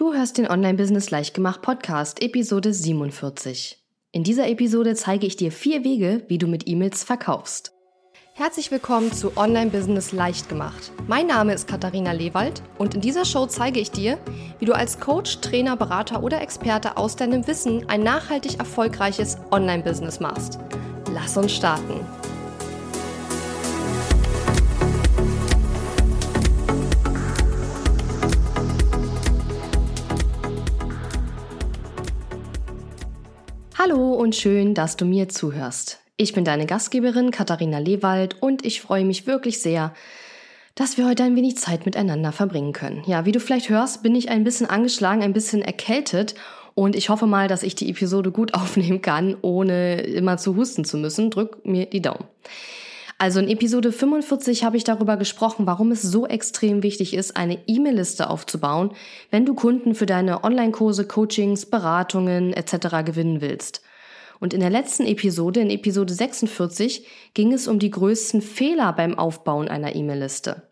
Du hörst den Online-Business Leichtgemacht Podcast, Episode 47. In dieser Episode zeige ich dir vier Wege, wie du mit E-Mails verkaufst. Herzlich willkommen zu Online-Business Leichtgemacht. Mein Name ist Katharina Lewald und in dieser Show zeige ich dir, wie du als Coach, Trainer, Berater oder Experte aus deinem Wissen ein nachhaltig erfolgreiches Online-Business machst. Lass uns starten. Hallo und schön, dass du mir zuhörst. Ich bin deine Gastgeberin Katharina Lewald und ich freue mich wirklich sehr, dass wir heute ein wenig Zeit miteinander verbringen können. Ja, wie du vielleicht hörst, bin ich ein bisschen angeschlagen, ein bisschen erkältet und ich hoffe mal, dass ich die Episode gut aufnehmen kann, ohne immer zu husten zu müssen. Drück mir die Daumen. Also in Episode 45 habe ich darüber gesprochen, warum es so extrem wichtig ist, eine E-Mail-Liste aufzubauen, wenn du Kunden für deine Online-Kurse, Coachings, Beratungen etc. gewinnen willst. Und in der letzten Episode, in Episode 46, ging es um die größten Fehler beim Aufbauen einer E-Mail-Liste.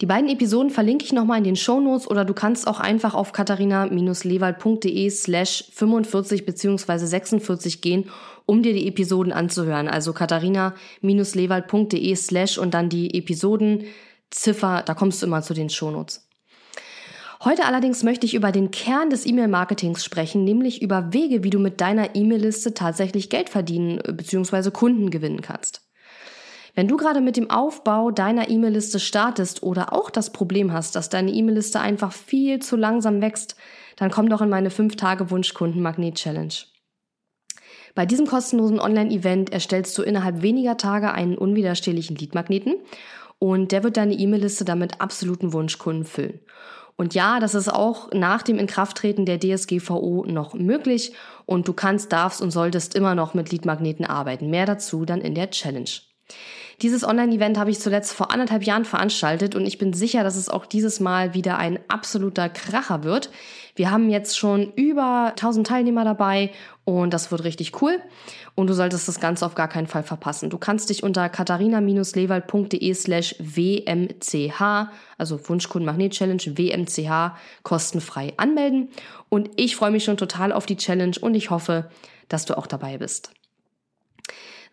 Die beiden Episoden verlinke ich nochmal in den Show Notes oder du kannst auch einfach auf katharina-lewald.de slash 45 bzw. 46 gehen, um dir die Episoden anzuhören. Also katharina-lewald.de slash und dann die Episodenziffer, da kommst du immer zu den Show Notes. Heute allerdings möchte ich über den Kern des E-Mail-Marketings sprechen, nämlich über Wege, wie du mit deiner E-Mail-Liste tatsächlich Geld verdienen bzw. Kunden gewinnen kannst. Wenn du gerade mit dem Aufbau deiner E-Mail-Liste startest oder auch das Problem hast, dass deine E-Mail-Liste einfach viel zu langsam wächst, dann komm doch in meine 5-Tage-Wunsch-Kunden-Magnet-Challenge. Bei diesem kostenlosen Online-Event erstellst du innerhalb weniger Tage einen unwiderstehlichen Leadmagneten und der wird deine E-Mail-Liste damit absoluten Wunschkunden füllen. Und ja, das ist auch nach dem Inkrafttreten der DSGVO noch möglich und du kannst, darfst und solltest immer noch mit Leadmagneten arbeiten. Mehr dazu dann in der Challenge. Dieses Online-Event habe ich zuletzt vor anderthalb Jahren veranstaltet und ich bin sicher, dass es auch dieses Mal wieder ein absoluter Kracher wird. Wir haben jetzt schon über 1000 Teilnehmer dabei und das wird richtig cool. Und du solltest das Ganze auf gar keinen Fall verpassen. Du kannst dich unter katharina-lewald.de slash wmch, also Wunschkunden Magnet Challenge, wmch, kostenfrei anmelden. Und ich freue mich schon total auf die Challenge und ich hoffe, dass du auch dabei bist.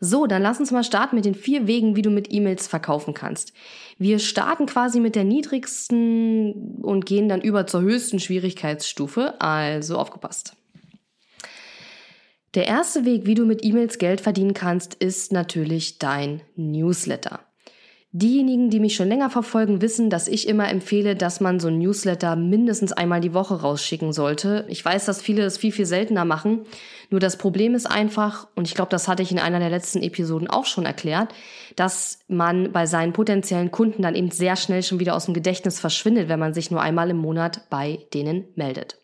So, dann lass uns mal starten mit den vier Wegen, wie du mit E-Mails verkaufen kannst. Wir starten quasi mit der niedrigsten und gehen dann über zur höchsten Schwierigkeitsstufe, also aufgepasst. Der erste Weg, wie du mit E-Mails Geld verdienen kannst, ist natürlich dein Newsletter. Diejenigen, die mich schon länger verfolgen, wissen, dass ich immer empfehle, dass man so ein Newsletter mindestens einmal die Woche rausschicken sollte. Ich weiß, dass viele es viel, viel seltener machen. Nur das Problem ist einfach, und ich glaube, das hatte ich in einer der letzten Episoden auch schon erklärt, dass man bei seinen potenziellen Kunden dann eben sehr schnell schon wieder aus dem Gedächtnis verschwindet, wenn man sich nur einmal im Monat bei denen meldet.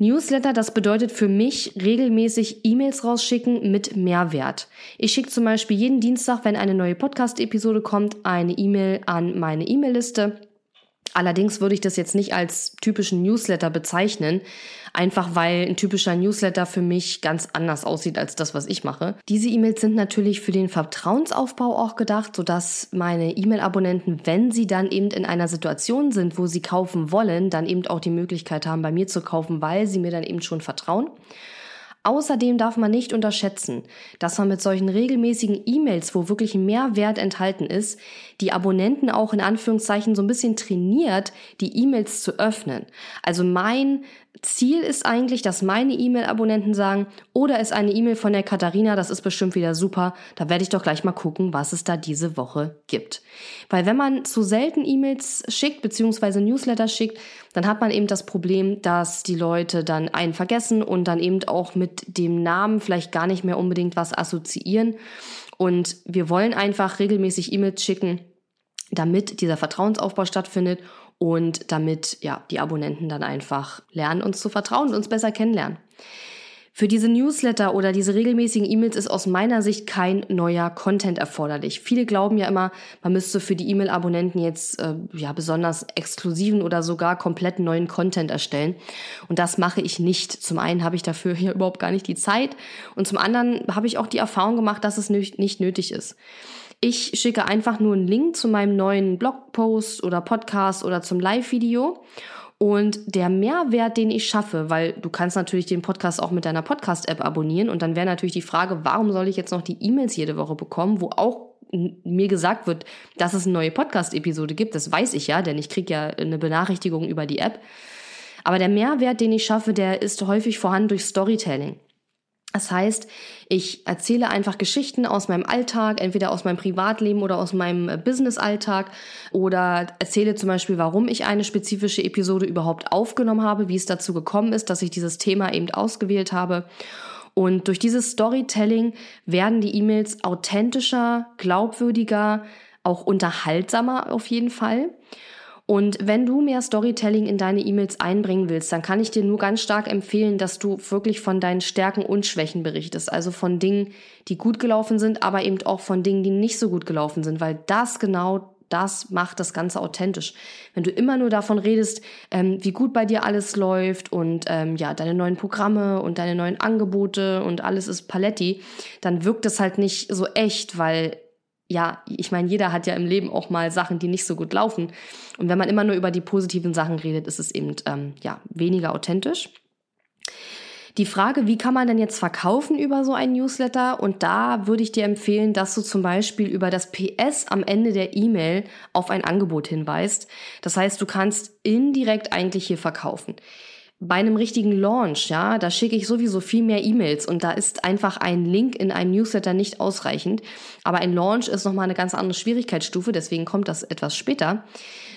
Newsletter, das bedeutet für mich regelmäßig E-Mails rausschicken mit Mehrwert. Ich schicke zum Beispiel jeden Dienstag, wenn eine neue Podcast-Episode kommt, eine E-Mail an meine E-Mail-Liste. Allerdings würde ich das jetzt nicht als typischen Newsletter bezeichnen, einfach weil ein typischer Newsletter für mich ganz anders aussieht als das, was ich mache. Diese E-Mails sind natürlich für den Vertrauensaufbau auch gedacht, sodass meine E-Mail-Abonnenten, wenn sie dann eben in einer Situation sind, wo sie kaufen wollen, dann eben auch die Möglichkeit haben, bei mir zu kaufen, weil sie mir dann eben schon vertrauen. Außerdem darf man nicht unterschätzen, dass man mit solchen regelmäßigen E-Mails, wo wirklich Mehrwert enthalten ist, die Abonnenten auch in Anführungszeichen so ein bisschen trainiert, die E-Mails zu öffnen. Also mein Ziel ist eigentlich, dass meine E-Mail-Abonnenten sagen, oder ist eine E-Mail von der Katharina, das ist bestimmt wieder super, da werde ich doch gleich mal gucken, was es da diese Woche gibt. Weil wenn man zu selten E-Mails schickt, beziehungsweise Newsletter schickt, dann hat man eben das Problem, dass die Leute dann einen vergessen und dann eben auch mit dem Namen vielleicht gar nicht mehr unbedingt was assoziieren. Und wir wollen einfach regelmäßig E-Mails schicken, damit dieser Vertrauensaufbau stattfindet und damit ja die Abonnenten dann einfach lernen, uns zu vertrauen und uns besser kennenlernen. Für diese Newsletter oder diese regelmäßigen E-Mails ist aus meiner Sicht kein neuer Content erforderlich. Viele glauben ja immer, man müsste für die E-Mail-Abonnenten jetzt äh, ja besonders exklusiven oder sogar komplett neuen Content erstellen. Und das mache ich nicht. Zum einen habe ich dafür hier überhaupt gar nicht die Zeit und zum anderen habe ich auch die Erfahrung gemacht, dass es nicht nötig ist. Ich schicke einfach nur einen Link zu meinem neuen Blogpost oder Podcast oder zum Live-Video. Und der Mehrwert, den ich schaffe, weil du kannst natürlich den Podcast auch mit deiner Podcast-App abonnieren und dann wäre natürlich die Frage, warum soll ich jetzt noch die E-Mails jede Woche bekommen, wo auch mir gesagt wird, dass es eine neue Podcast-Episode gibt. Das weiß ich ja, denn ich kriege ja eine Benachrichtigung über die App. Aber der Mehrwert, den ich schaffe, der ist häufig vorhanden durch Storytelling. Das heißt, ich erzähle einfach Geschichten aus meinem Alltag, entweder aus meinem Privatleben oder aus meinem äh, Business-Alltag oder erzähle zum Beispiel, warum ich eine spezifische Episode überhaupt aufgenommen habe, wie es dazu gekommen ist, dass ich dieses Thema eben ausgewählt habe. Und durch dieses Storytelling werden die E-Mails authentischer, glaubwürdiger, auch unterhaltsamer auf jeden Fall. Und wenn du mehr Storytelling in deine E-Mails einbringen willst, dann kann ich dir nur ganz stark empfehlen, dass du wirklich von deinen Stärken und Schwächen berichtest. Also von Dingen, die gut gelaufen sind, aber eben auch von Dingen, die nicht so gut gelaufen sind, weil das genau das macht das Ganze authentisch. Wenn du immer nur davon redest, ähm, wie gut bei dir alles läuft und ähm, ja, deine neuen Programme und deine neuen Angebote und alles ist Paletti, dann wirkt es halt nicht so echt, weil ja, ich meine, jeder hat ja im Leben auch mal Sachen, die nicht so gut laufen. Und wenn man immer nur über die positiven Sachen redet, ist es eben ähm, ja, weniger authentisch. Die Frage, wie kann man denn jetzt verkaufen über so ein Newsletter? Und da würde ich dir empfehlen, dass du zum Beispiel über das PS am Ende der E-Mail auf ein Angebot hinweist. Das heißt, du kannst indirekt eigentlich hier verkaufen bei einem richtigen Launch, ja, da schicke ich sowieso viel mehr E-Mails und da ist einfach ein Link in einem Newsletter nicht ausreichend. Aber ein Launch ist nochmal eine ganz andere Schwierigkeitsstufe, deswegen kommt das etwas später.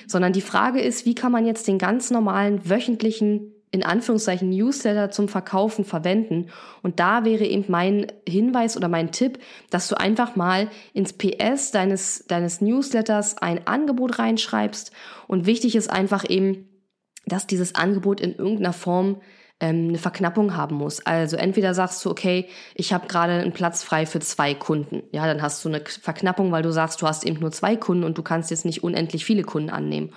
Sondern die Frage ist, wie kann man jetzt den ganz normalen wöchentlichen, in Anführungszeichen, Newsletter zum Verkaufen verwenden? Und da wäre eben mein Hinweis oder mein Tipp, dass du einfach mal ins PS deines, deines Newsletters ein Angebot reinschreibst. Und wichtig ist einfach eben, dass dieses Angebot in irgendeiner Form ähm, eine Verknappung haben muss. Also entweder sagst du, okay, ich habe gerade einen Platz frei für zwei Kunden. Ja, dann hast du eine Verknappung, weil du sagst, du hast eben nur zwei Kunden und du kannst jetzt nicht unendlich viele Kunden annehmen.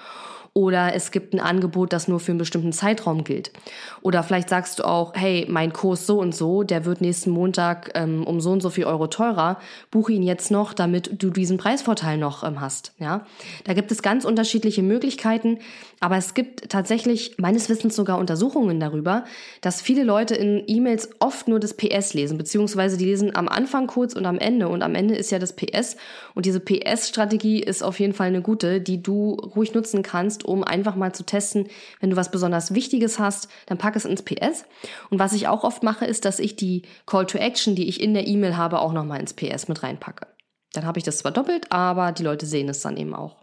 Oder es gibt ein Angebot, das nur für einen bestimmten Zeitraum gilt. Oder vielleicht sagst du auch, hey, mein Kurs so und so, der wird nächsten Montag ähm, um so und so viel Euro teurer. Buche ihn jetzt noch, damit du diesen Preisvorteil noch ähm, hast. Ja, da gibt es ganz unterschiedliche Möglichkeiten. Aber es gibt tatsächlich meines Wissens sogar Untersuchungen darüber, dass viele Leute in E-Mails oft nur das PS lesen, beziehungsweise die lesen am Anfang kurz und am Ende. Und am Ende ist ja das PS. Und diese PS-Strategie ist auf jeden Fall eine gute, die du ruhig nutzen kannst, um einfach mal zu testen, wenn du was besonders Wichtiges hast, dann pack es ins PS. Und was ich auch oft mache, ist, dass ich die Call to Action, die ich in der E-Mail habe, auch nochmal ins PS mit reinpacke. Dann habe ich das zwar doppelt, aber die Leute sehen es dann eben auch.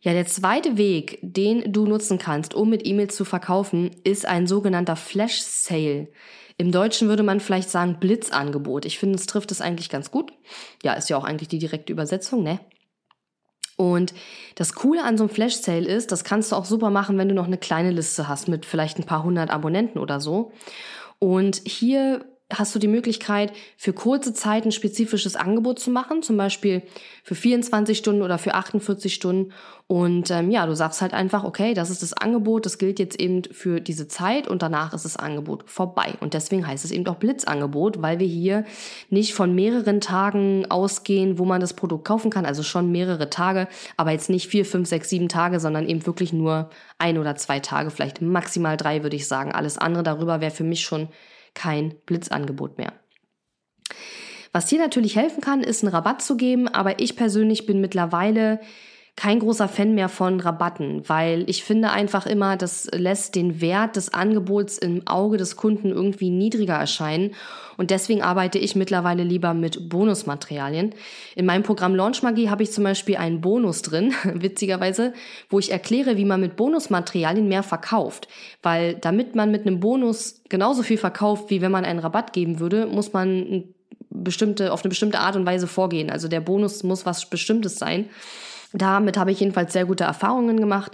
Ja, der zweite Weg, den du nutzen kannst, um mit E-Mails zu verkaufen, ist ein sogenannter Flash Sale. Im Deutschen würde man vielleicht sagen Blitzangebot. Ich finde, es trifft es eigentlich ganz gut. Ja, ist ja auch eigentlich die direkte Übersetzung, ne? Und das Coole an so einem Flash Sale ist, das kannst du auch super machen, wenn du noch eine kleine Liste hast mit vielleicht ein paar hundert Abonnenten oder so. Und hier hast du die Möglichkeit, für kurze Zeit ein spezifisches Angebot zu machen, zum Beispiel für 24 Stunden oder für 48 Stunden. Und ähm, ja, du sagst halt einfach, okay, das ist das Angebot, das gilt jetzt eben für diese Zeit und danach ist das Angebot vorbei. Und deswegen heißt es eben auch Blitzangebot, weil wir hier nicht von mehreren Tagen ausgehen, wo man das Produkt kaufen kann, also schon mehrere Tage, aber jetzt nicht vier, fünf, sechs, sieben Tage, sondern eben wirklich nur ein oder zwei Tage, vielleicht maximal drei, würde ich sagen. Alles andere darüber wäre für mich schon kein Blitzangebot mehr. Was hier natürlich helfen kann, ist einen Rabatt zu geben, aber ich persönlich bin mittlerweile kein großer Fan mehr von Rabatten, weil ich finde einfach immer, das lässt den Wert des Angebots im Auge des Kunden irgendwie niedriger erscheinen. Und deswegen arbeite ich mittlerweile lieber mit Bonusmaterialien. In meinem Programm Launch Magie habe ich zum Beispiel einen Bonus drin, witzigerweise, wo ich erkläre, wie man mit Bonusmaterialien mehr verkauft. Weil damit man mit einem Bonus genauso viel verkauft, wie wenn man einen Rabatt geben würde, muss man bestimmte, auf eine bestimmte Art und Weise vorgehen. Also der Bonus muss was Bestimmtes sein. Damit habe ich jedenfalls sehr gute Erfahrungen gemacht.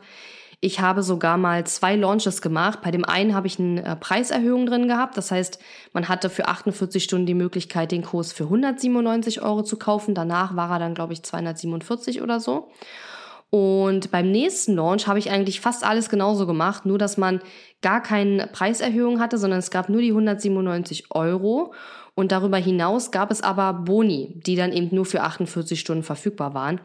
Ich habe sogar mal zwei Launches gemacht. Bei dem einen habe ich eine äh, Preiserhöhung drin gehabt. Das heißt, man hatte für 48 Stunden die Möglichkeit, den Kurs für 197 Euro zu kaufen. Danach war er dann, glaube ich, 247 oder so. Und beim nächsten Launch habe ich eigentlich fast alles genauso gemacht, nur dass man gar keine Preiserhöhung hatte, sondern es gab nur die 197 Euro. Und darüber hinaus gab es aber Boni, die dann eben nur für 48 Stunden verfügbar waren.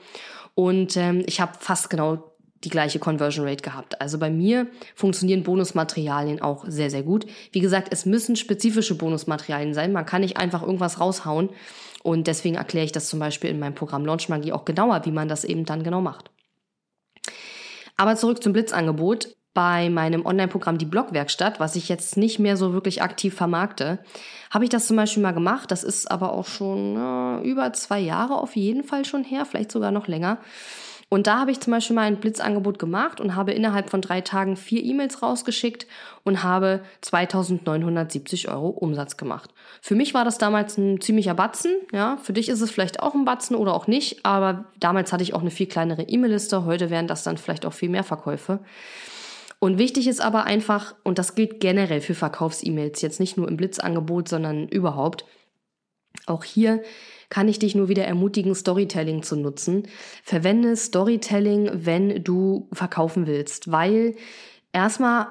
Und ähm, ich habe fast genau die gleiche Conversion Rate gehabt. Also bei mir funktionieren Bonusmaterialien auch sehr, sehr gut. Wie gesagt, es müssen spezifische Bonusmaterialien sein. Man kann nicht einfach irgendwas raushauen. Und deswegen erkläre ich das zum Beispiel in meinem Programm Launch Magie auch genauer, wie man das eben dann genau macht. Aber zurück zum Blitzangebot. Bei meinem Online-Programm Die Blogwerkstatt, was ich jetzt nicht mehr so wirklich aktiv vermarkte, habe ich das zum Beispiel mal gemacht. Das ist aber auch schon äh, über zwei Jahre auf jeden Fall schon her, vielleicht sogar noch länger. Und da habe ich zum Beispiel mal ein Blitzangebot gemacht und habe innerhalb von drei Tagen vier E-Mails rausgeschickt und habe 2970 Euro Umsatz gemacht. Für mich war das damals ein ziemlicher Batzen. Ja, für dich ist es vielleicht auch ein Batzen oder auch nicht. Aber damals hatte ich auch eine viel kleinere E-Mail-Liste. Heute wären das dann vielleicht auch viel mehr Verkäufe. Und wichtig ist aber einfach, und das gilt generell für Verkaufs-E-Mails, jetzt nicht nur im Blitzangebot, sondern überhaupt, auch hier kann ich dich nur wieder ermutigen, Storytelling zu nutzen. Verwende Storytelling, wenn du verkaufen willst, weil erstmal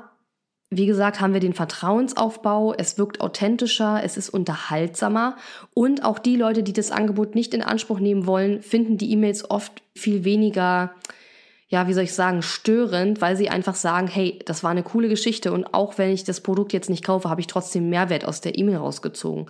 wie gesagt, haben wir den Vertrauensaufbau, es wirkt authentischer, es ist unterhaltsamer und auch die Leute, die das Angebot nicht in Anspruch nehmen wollen, finden die E-Mails oft viel weniger, ja, wie soll ich sagen, störend, weil sie einfach sagen, hey, das war eine coole Geschichte und auch wenn ich das Produkt jetzt nicht kaufe, habe ich trotzdem Mehrwert aus der E-Mail rausgezogen.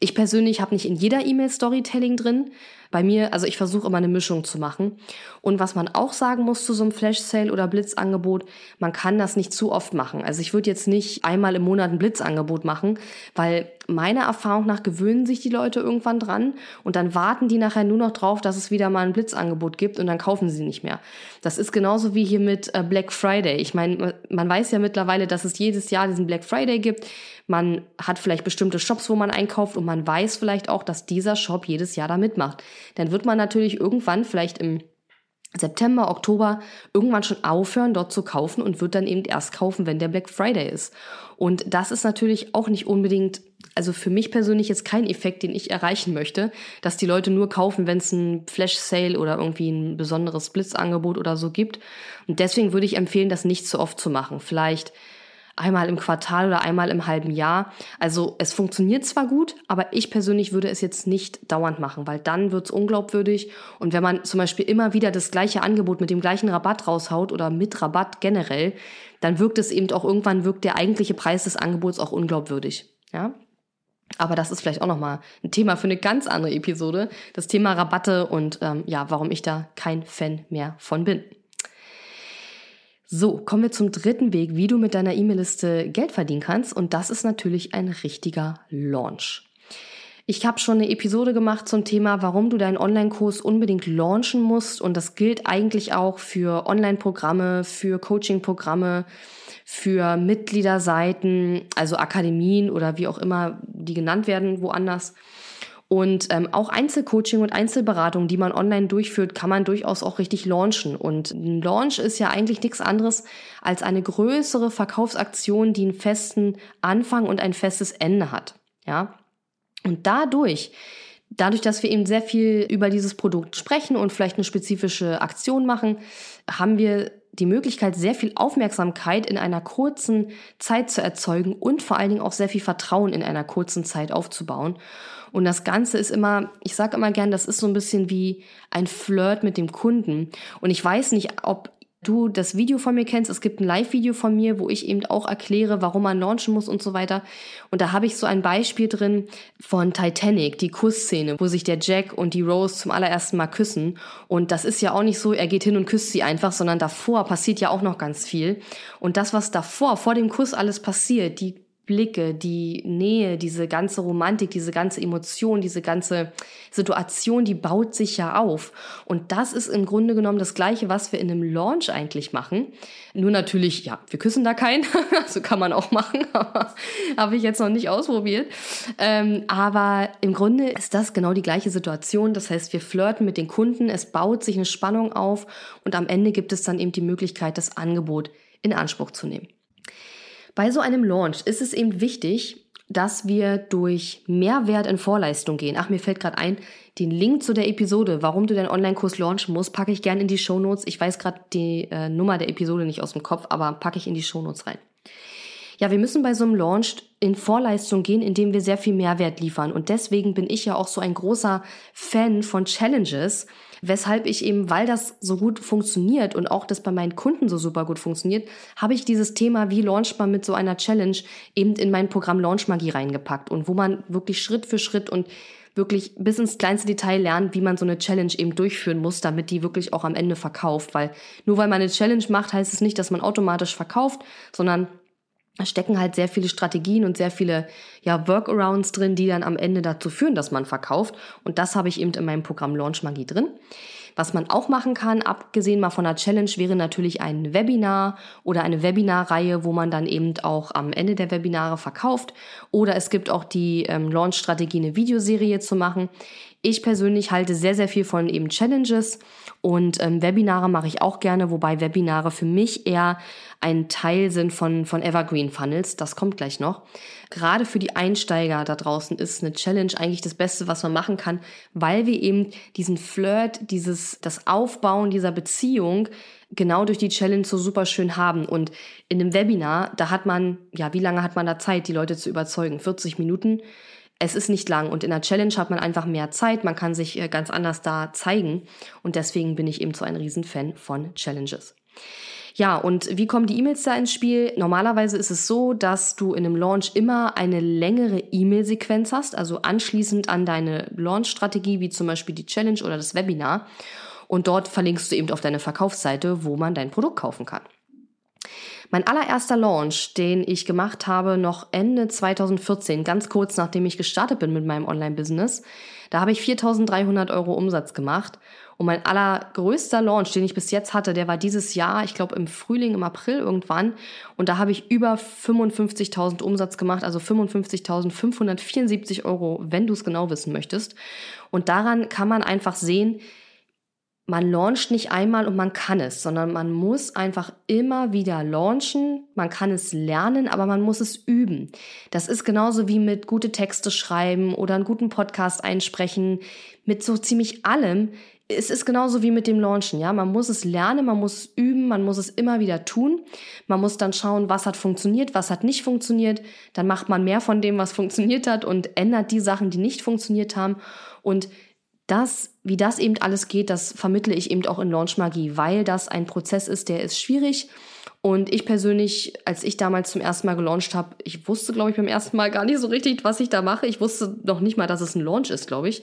Ich persönlich habe nicht in jeder E-Mail Storytelling drin. Bei mir, also ich versuche immer eine Mischung zu machen. Und was man auch sagen muss zu so einem Flash-Sale oder Blitzangebot, man kann das nicht zu oft machen. Also ich würde jetzt nicht einmal im Monat ein Blitzangebot machen, weil meiner Erfahrung nach gewöhnen sich die Leute irgendwann dran und dann warten die nachher nur noch drauf, dass es wieder mal ein Blitzangebot gibt und dann kaufen sie nicht mehr. Das ist genauso wie hier mit äh, Black Friday. Ich meine, man weiß ja mittlerweile, dass es jedes Jahr diesen Black Friday gibt. Man hat vielleicht bestimmte Shops, wo man einkauft und man weiß vielleicht auch, dass dieser Shop jedes Jahr da mitmacht. Dann wird man natürlich irgendwann vielleicht im September, Oktober irgendwann schon aufhören, dort zu kaufen und wird dann eben erst kaufen, wenn der Black Friday ist. Und das ist natürlich auch nicht unbedingt, also für mich persönlich jetzt kein Effekt, den ich erreichen möchte, dass die Leute nur kaufen, wenn es ein Flash Sale oder irgendwie ein besonderes Blitzangebot oder so gibt. Und deswegen würde ich empfehlen, das nicht zu oft zu machen. Vielleicht einmal im Quartal oder einmal im halben Jahr. Also es funktioniert zwar gut, aber ich persönlich würde es jetzt nicht dauernd machen, weil dann wird es unglaubwürdig. Und wenn man zum Beispiel immer wieder das gleiche Angebot mit dem gleichen Rabatt raushaut oder mit Rabatt generell, dann wirkt es eben auch irgendwann, wirkt der eigentliche Preis des Angebots auch unglaubwürdig. Ja? Aber das ist vielleicht auch nochmal ein Thema für eine ganz andere Episode. Das Thema Rabatte und ähm, ja, warum ich da kein Fan mehr von bin. So, kommen wir zum dritten Weg, wie du mit deiner E-Mail-Liste Geld verdienen kannst. Und das ist natürlich ein richtiger Launch. Ich habe schon eine Episode gemacht zum Thema, warum du deinen Online-Kurs unbedingt launchen musst. Und das gilt eigentlich auch für Online-Programme, für Coaching-Programme, für Mitgliederseiten, also Akademien oder wie auch immer die genannt werden, woanders. Und ähm, auch Einzelcoaching und Einzelberatung, die man online durchführt, kann man durchaus auch richtig launchen. Und ein Launch ist ja eigentlich nichts anderes als eine größere Verkaufsaktion, die einen festen Anfang und ein festes Ende hat. Ja. Und dadurch, dadurch, dass wir eben sehr viel über dieses Produkt sprechen und vielleicht eine spezifische Aktion machen, haben wir die Möglichkeit, sehr viel Aufmerksamkeit in einer kurzen Zeit zu erzeugen und vor allen Dingen auch sehr viel Vertrauen in einer kurzen Zeit aufzubauen. Und das Ganze ist immer, ich sage immer gern, das ist so ein bisschen wie ein Flirt mit dem Kunden. Und ich weiß nicht, ob du das Video von mir kennst. Es gibt ein Live-Video von mir, wo ich eben auch erkläre, warum man launchen muss und so weiter. Und da habe ich so ein Beispiel drin von Titanic, die Kussszene, wo sich der Jack und die Rose zum allerersten Mal küssen. Und das ist ja auch nicht so, er geht hin und küsst sie einfach, sondern davor passiert ja auch noch ganz viel. Und das, was davor, vor dem Kuss alles passiert, die Blicke, die Nähe, diese ganze Romantik, diese ganze Emotion, diese ganze Situation, die baut sich ja auf. Und das ist im Grunde genommen das Gleiche, was wir in einem Launch eigentlich machen. Nur natürlich, ja, wir küssen da keinen, so kann man auch machen, habe ich jetzt noch nicht ausprobiert. Ähm, aber im Grunde ist das genau die gleiche Situation. Das heißt, wir flirten mit den Kunden, es baut sich eine Spannung auf und am Ende gibt es dann eben die Möglichkeit, das Angebot in Anspruch zu nehmen. Bei so einem Launch ist es eben wichtig, dass wir durch Mehrwert in Vorleistung gehen. Ach, mir fällt gerade ein, den Link zu der Episode, warum du deinen Online-Kurs launchen musst, packe ich gerne in die Show Notes. Ich weiß gerade die äh, Nummer der Episode nicht aus dem Kopf, aber packe ich in die Show Notes rein. Ja, wir müssen bei so einem Launch in Vorleistung gehen, indem wir sehr viel Mehrwert liefern. Und deswegen bin ich ja auch so ein großer Fan von Challenges, weshalb ich eben, weil das so gut funktioniert und auch das bei meinen Kunden so super gut funktioniert, habe ich dieses Thema, wie launcht man mit so einer Challenge, eben in mein Programm Launch Magie reingepackt und wo man wirklich Schritt für Schritt und wirklich bis ins kleinste Detail lernt, wie man so eine Challenge eben durchführen muss, damit die wirklich auch am Ende verkauft. Weil nur weil man eine Challenge macht, heißt es nicht, dass man automatisch verkauft, sondern stecken halt sehr viele Strategien und sehr viele ja, Workarounds drin, die dann am Ende dazu führen, dass man verkauft. Und das habe ich eben in meinem Programm Launch Magie drin. Was man auch machen kann, abgesehen mal von einer Challenge, wäre natürlich ein Webinar oder eine Webinarreihe, wo man dann eben auch am Ende der Webinare verkauft. Oder es gibt auch die ähm, Launch-Strategie, eine Videoserie zu machen. Ich persönlich halte sehr, sehr viel von eben Challenges und ähm, Webinare mache ich auch gerne, wobei Webinare für mich eher ein Teil sind von, von Evergreen Funnels. Das kommt gleich noch. Gerade für die Einsteiger da draußen ist eine Challenge eigentlich das Beste, was man machen kann, weil wir eben diesen Flirt, dieses, das Aufbauen dieser Beziehung genau durch die Challenge so super schön haben. Und in einem Webinar, da hat man, ja, wie lange hat man da Zeit, die Leute zu überzeugen? 40 Minuten? Es ist nicht lang und in der Challenge hat man einfach mehr Zeit, man kann sich äh, ganz anders da zeigen und deswegen bin ich eben so ein Riesenfan von Challenges. Ja, und wie kommen die E-Mails da ins Spiel? Normalerweise ist es so, dass du in einem Launch immer eine längere E-Mail-Sequenz hast, also anschließend an deine Launch-Strategie, wie zum Beispiel die Challenge oder das Webinar. Und dort verlinkst du eben auf deine Verkaufsseite, wo man dein Produkt kaufen kann. Mein allererster Launch, den ich gemacht habe, noch Ende 2014, ganz kurz nachdem ich gestartet bin mit meinem Online-Business, da habe ich 4.300 Euro Umsatz gemacht und mein allergrößter Launch, den ich bis jetzt hatte, der war dieses Jahr, ich glaube im Frühling, im April irgendwann. Und da habe ich über 55.000 Umsatz gemacht, also 55.574 Euro, wenn du es genau wissen möchtest. Und daran kann man einfach sehen, man launcht nicht einmal und man kann es, sondern man muss einfach immer wieder launchen. Man kann es lernen, aber man muss es üben. Das ist genauso wie mit gute Texte schreiben oder einen guten Podcast einsprechen. Mit so ziemlich allem es ist genauso wie mit dem Launchen, ja. Man muss es lernen, man muss es üben, man muss es immer wieder tun. Man muss dann schauen, was hat funktioniert, was hat nicht funktioniert. Dann macht man mehr von dem, was funktioniert hat und ändert die Sachen, die nicht funktioniert haben. Und das, wie das eben alles geht, das vermittle ich eben auch in Launch Magie, weil das ein Prozess ist, der ist schwierig und ich persönlich, als ich damals zum ersten Mal gelauncht habe, ich wusste, glaube ich, beim ersten Mal gar nicht so richtig, was ich da mache. Ich wusste noch nicht mal, dass es ein Launch ist, glaube ich.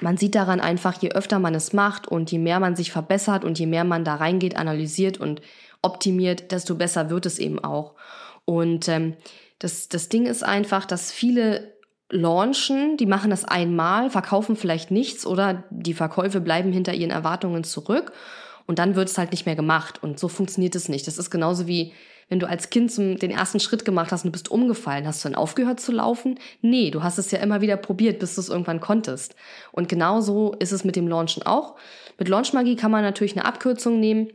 Man sieht daran einfach, je öfter man es macht und je mehr man sich verbessert und je mehr man da reingeht, analysiert und optimiert, desto besser wird es eben auch. Und ähm, das, das Ding ist einfach, dass viele launchen, die machen das einmal, verkaufen vielleicht nichts oder die Verkäufe bleiben hinter ihren Erwartungen zurück und dann wird es halt nicht mehr gemacht. Und so funktioniert es nicht. Das ist genauso wie, wenn du als Kind zum, den ersten Schritt gemacht hast und du bist umgefallen. Hast du dann aufgehört zu laufen? Nee, du hast es ja immer wieder probiert, bis du es irgendwann konntest. Und genauso ist es mit dem Launchen auch. Mit Launchmagie kann man natürlich eine Abkürzung nehmen.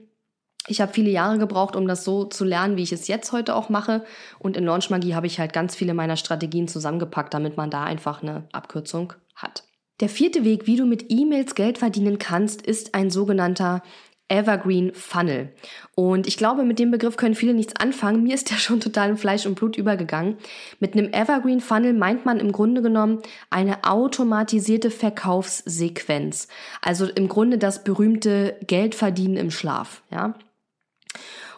Ich habe viele Jahre gebraucht, um das so zu lernen, wie ich es jetzt heute auch mache. Und in Launchmagie habe ich halt ganz viele meiner Strategien zusammengepackt, damit man da einfach eine Abkürzung hat. Der vierte Weg, wie du mit E-Mails Geld verdienen kannst, ist ein sogenannter Evergreen Funnel. Und ich glaube, mit dem Begriff können viele nichts anfangen. Mir ist der schon total in Fleisch und Blut übergegangen. Mit einem Evergreen Funnel meint man im Grunde genommen eine automatisierte Verkaufssequenz. Also im Grunde das berühmte Geldverdienen im Schlaf, ja.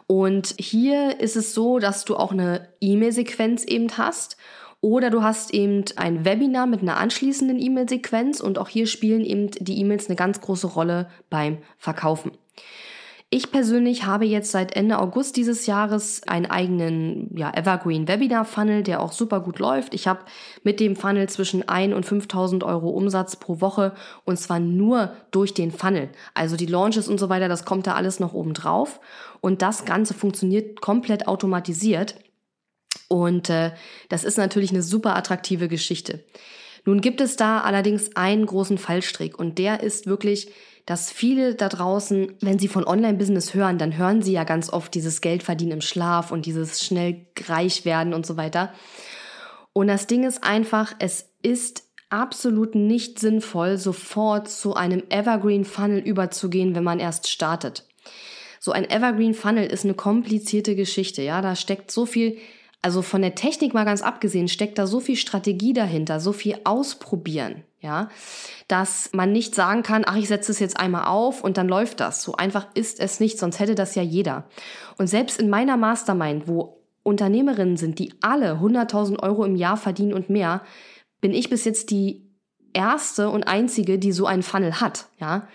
Und hier ist es so, dass du auch eine E-Mail-Sequenz eben hast oder du hast eben ein Webinar mit einer anschließenden E-Mail-Sequenz und auch hier spielen eben die E-Mails eine ganz große Rolle beim Verkaufen. Ich persönlich habe jetzt seit Ende August dieses Jahres einen eigenen ja, Evergreen Webinar Funnel, der auch super gut läuft. Ich habe mit dem Funnel zwischen 1 und 5000 Euro Umsatz pro Woche und zwar nur durch den Funnel. Also die Launches und so weiter, das kommt da alles noch oben drauf. Und das Ganze funktioniert komplett automatisiert. Und äh, das ist natürlich eine super attraktive Geschichte. Nun gibt es da allerdings einen großen Fallstrick und der ist wirklich, dass viele da draußen, wenn sie von Online-Business hören, dann hören sie ja ganz oft dieses Geld verdienen im Schlaf und dieses schnell reich werden und so weiter. Und das Ding ist einfach, es ist absolut nicht sinnvoll, sofort zu einem Evergreen Funnel überzugehen, wenn man erst startet. So ein Evergreen Funnel ist eine komplizierte Geschichte, ja, da steckt so viel Also von der Technik mal ganz abgesehen, steckt da so viel Strategie dahinter, so viel ausprobieren, ja, dass man nicht sagen kann, ach, ich setze es jetzt einmal auf und dann läuft das. So einfach ist es nicht, sonst hätte das ja jeder. Und selbst in meiner Mastermind, wo Unternehmerinnen sind, die alle 100.000 Euro im Jahr verdienen und mehr, bin ich bis jetzt die erste und einzige, die so einen Funnel hat, ja,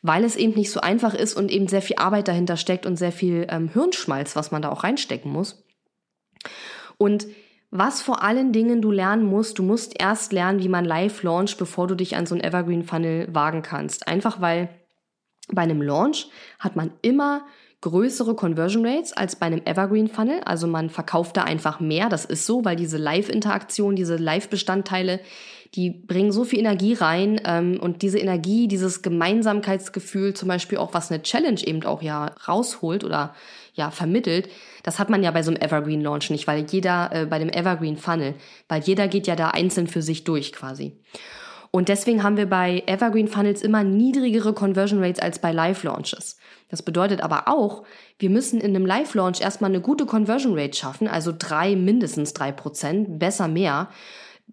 weil es eben nicht so einfach ist und eben sehr viel Arbeit dahinter steckt und sehr viel ähm, Hirnschmalz, was man da auch reinstecken muss. Und was vor allen Dingen du lernen musst, du musst erst lernen, wie man live launcht, bevor du dich an so einen Evergreen Funnel wagen kannst. Einfach weil bei einem Launch hat man immer größere Conversion Rates als bei einem Evergreen Funnel. Also man verkauft da einfach mehr. Das ist so, weil diese Live-Interaktion, diese Live-Bestandteile, die bringen so viel Energie rein ähm, und diese Energie, dieses Gemeinsamkeitsgefühl, zum Beispiel auch was eine Challenge eben auch ja rausholt oder ja vermittelt, das hat man ja bei so einem Evergreen Launch nicht, weil jeder äh, bei dem Evergreen Funnel, weil jeder geht ja da einzeln für sich durch quasi. Und deswegen haben wir bei Evergreen Funnels immer niedrigere Conversion Rates als bei Live Launches. Das bedeutet aber auch, wir müssen in einem Live Launch erstmal eine gute Conversion Rate schaffen, also drei, mindestens drei Prozent, besser mehr,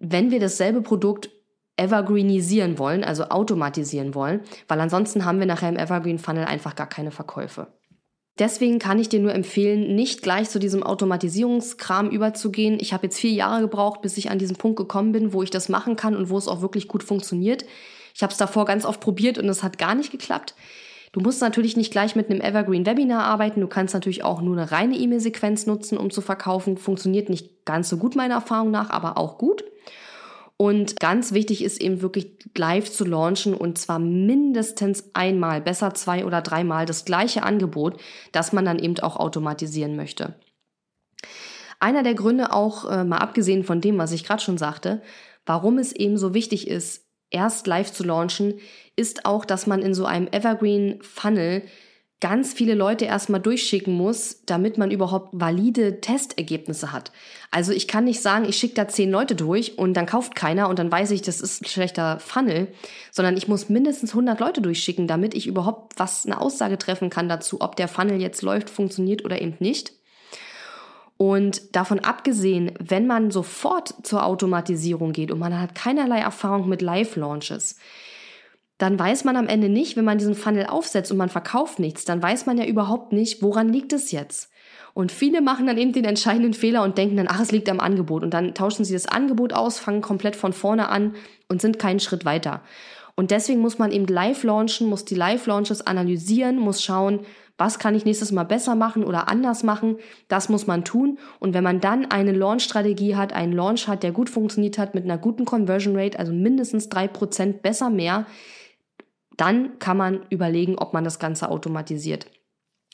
wenn wir dasselbe Produkt evergreenisieren wollen, also automatisieren wollen, weil ansonsten haben wir nachher im Evergreen Funnel einfach gar keine Verkäufe. Deswegen kann ich dir nur empfehlen, nicht gleich zu diesem Automatisierungskram überzugehen. Ich habe jetzt vier Jahre gebraucht, bis ich an diesen Punkt gekommen bin, wo ich das machen kann und wo es auch wirklich gut funktioniert. Ich habe es davor ganz oft probiert und es hat gar nicht geklappt. Du musst natürlich nicht gleich mit einem Evergreen Webinar arbeiten. Du kannst natürlich auch nur eine reine E-Mail-Sequenz nutzen, um zu verkaufen. Funktioniert nicht ganz so gut meiner Erfahrung nach, aber auch gut. Und ganz wichtig ist eben wirklich live zu launchen und zwar mindestens einmal, besser zwei oder dreimal das gleiche Angebot, das man dann eben auch automatisieren möchte. Einer der Gründe auch, äh, mal abgesehen von dem, was ich gerade schon sagte, warum es eben so wichtig ist, erst live zu launchen, ist auch, dass man in so einem Evergreen Funnel ganz viele Leute erstmal durchschicken muss, damit man überhaupt valide Testergebnisse hat. Also ich kann nicht sagen, ich schicke da zehn Leute durch und dann kauft keiner und dann weiß ich, das ist ein schlechter Funnel, sondern ich muss mindestens 100 Leute durchschicken, damit ich überhaupt was eine Aussage treffen kann dazu, ob der Funnel jetzt läuft, funktioniert oder eben nicht. Und davon abgesehen, wenn man sofort zur Automatisierung geht und man hat keinerlei Erfahrung mit Live-Launches, dann weiß man am Ende nicht, wenn man diesen Funnel aufsetzt und man verkauft nichts, dann weiß man ja überhaupt nicht, woran liegt es jetzt. Und viele machen dann eben den entscheidenden Fehler und denken dann, ach, es liegt am Angebot. Und dann tauschen sie das Angebot aus, fangen komplett von vorne an und sind keinen Schritt weiter. Und deswegen muss man eben live launchen, muss die Live-Launches analysieren, muss schauen, was kann ich nächstes Mal besser machen oder anders machen. Das muss man tun. Und wenn man dann eine Launch-Strategie hat, einen Launch hat, der gut funktioniert hat, mit einer guten Conversion Rate, also mindestens drei Prozent besser mehr, dann kann man überlegen, ob man das Ganze automatisiert.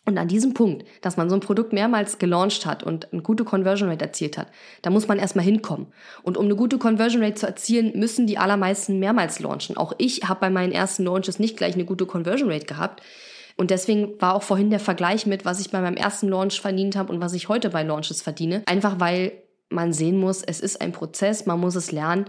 Und an diesem Punkt, dass man so ein Produkt mehrmals gelauncht hat und eine gute Conversion Rate erzielt hat, da muss man erstmal hinkommen. Und um eine gute Conversion Rate zu erzielen, müssen die allermeisten mehrmals launchen. Auch ich habe bei meinen ersten Launches nicht gleich eine gute Conversion Rate gehabt. Und deswegen war auch vorhin der Vergleich mit, was ich bei meinem ersten Launch verdient habe und was ich heute bei Launches verdiene. Einfach weil man sehen muss, es ist ein Prozess, man muss es lernen.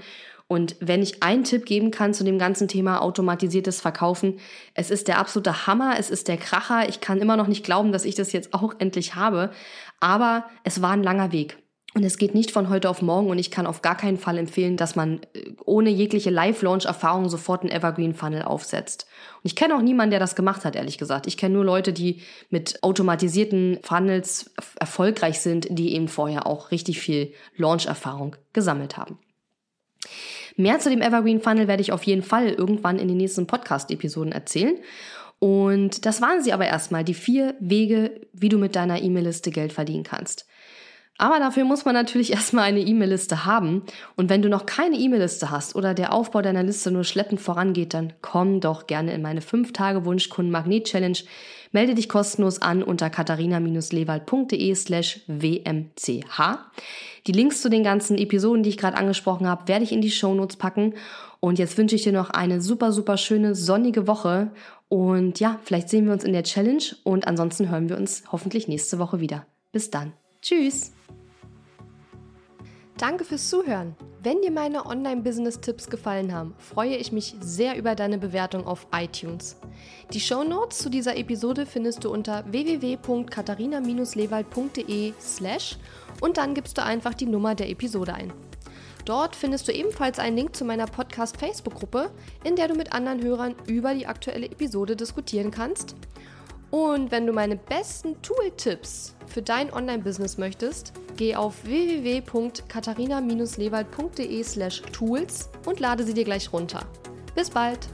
Und wenn ich einen Tipp geben kann zu dem ganzen Thema automatisiertes Verkaufen, es ist der absolute Hammer, es ist der Kracher. Ich kann immer noch nicht glauben, dass ich das jetzt auch endlich habe. Aber es war ein langer Weg. Und es geht nicht von heute auf morgen und ich kann auf gar keinen Fall empfehlen, dass man äh, ohne jegliche Live-Launch-Erfahrung sofort einen Evergreen-Funnel aufsetzt. Und ich kenne auch niemanden, der das gemacht hat, ehrlich gesagt. Ich kenne nur Leute, die mit automatisierten Funnels erfolgreich sind, die eben vorher auch richtig viel Launch-Erfahrung gesammelt haben. Mehr zu dem Evergreen Funnel werde ich auf jeden Fall irgendwann in den nächsten Podcast-Episoden erzählen. Und das waren sie aber erstmal, die vier Wege, wie du mit deiner E-Mail-Liste Geld verdienen kannst. Aber dafür muss man natürlich erstmal eine E-Mail-Liste haben. Und wenn du noch keine E-Mail-Liste hast oder der Aufbau deiner Liste nur schleppend vorangeht, dann komm doch gerne in meine 5-Tage-Wunschkunden-Magnet-Challenge. Melde dich kostenlos an unter katharina-lewald.de slash wmch. Die Links zu den ganzen Episoden, die ich gerade angesprochen habe, werde ich in die Shownotes packen. Und jetzt wünsche ich dir noch eine super, super schöne sonnige Woche. Und ja, vielleicht sehen wir uns in der Challenge und ansonsten hören wir uns hoffentlich nächste Woche wieder. Bis dann. Tschüss. Danke fürs Zuhören. Wenn dir meine Online-Business-Tipps gefallen haben, freue ich mich sehr über deine Bewertung auf iTunes. Die Show Notes zu dieser Episode findest du unter www.katharina-lewald.de slash und dann gibst du einfach die Nummer der Episode ein. Dort findest du ebenfalls einen Link zu meiner Podcast-Facebook-Gruppe, in der du mit anderen Hörern über die aktuelle Episode diskutieren kannst. Und wenn du meine besten Tool-Tipps für dein Online-Business möchtest, geh auf www.katharina-lewald.de/tools und lade sie dir gleich runter. Bis bald!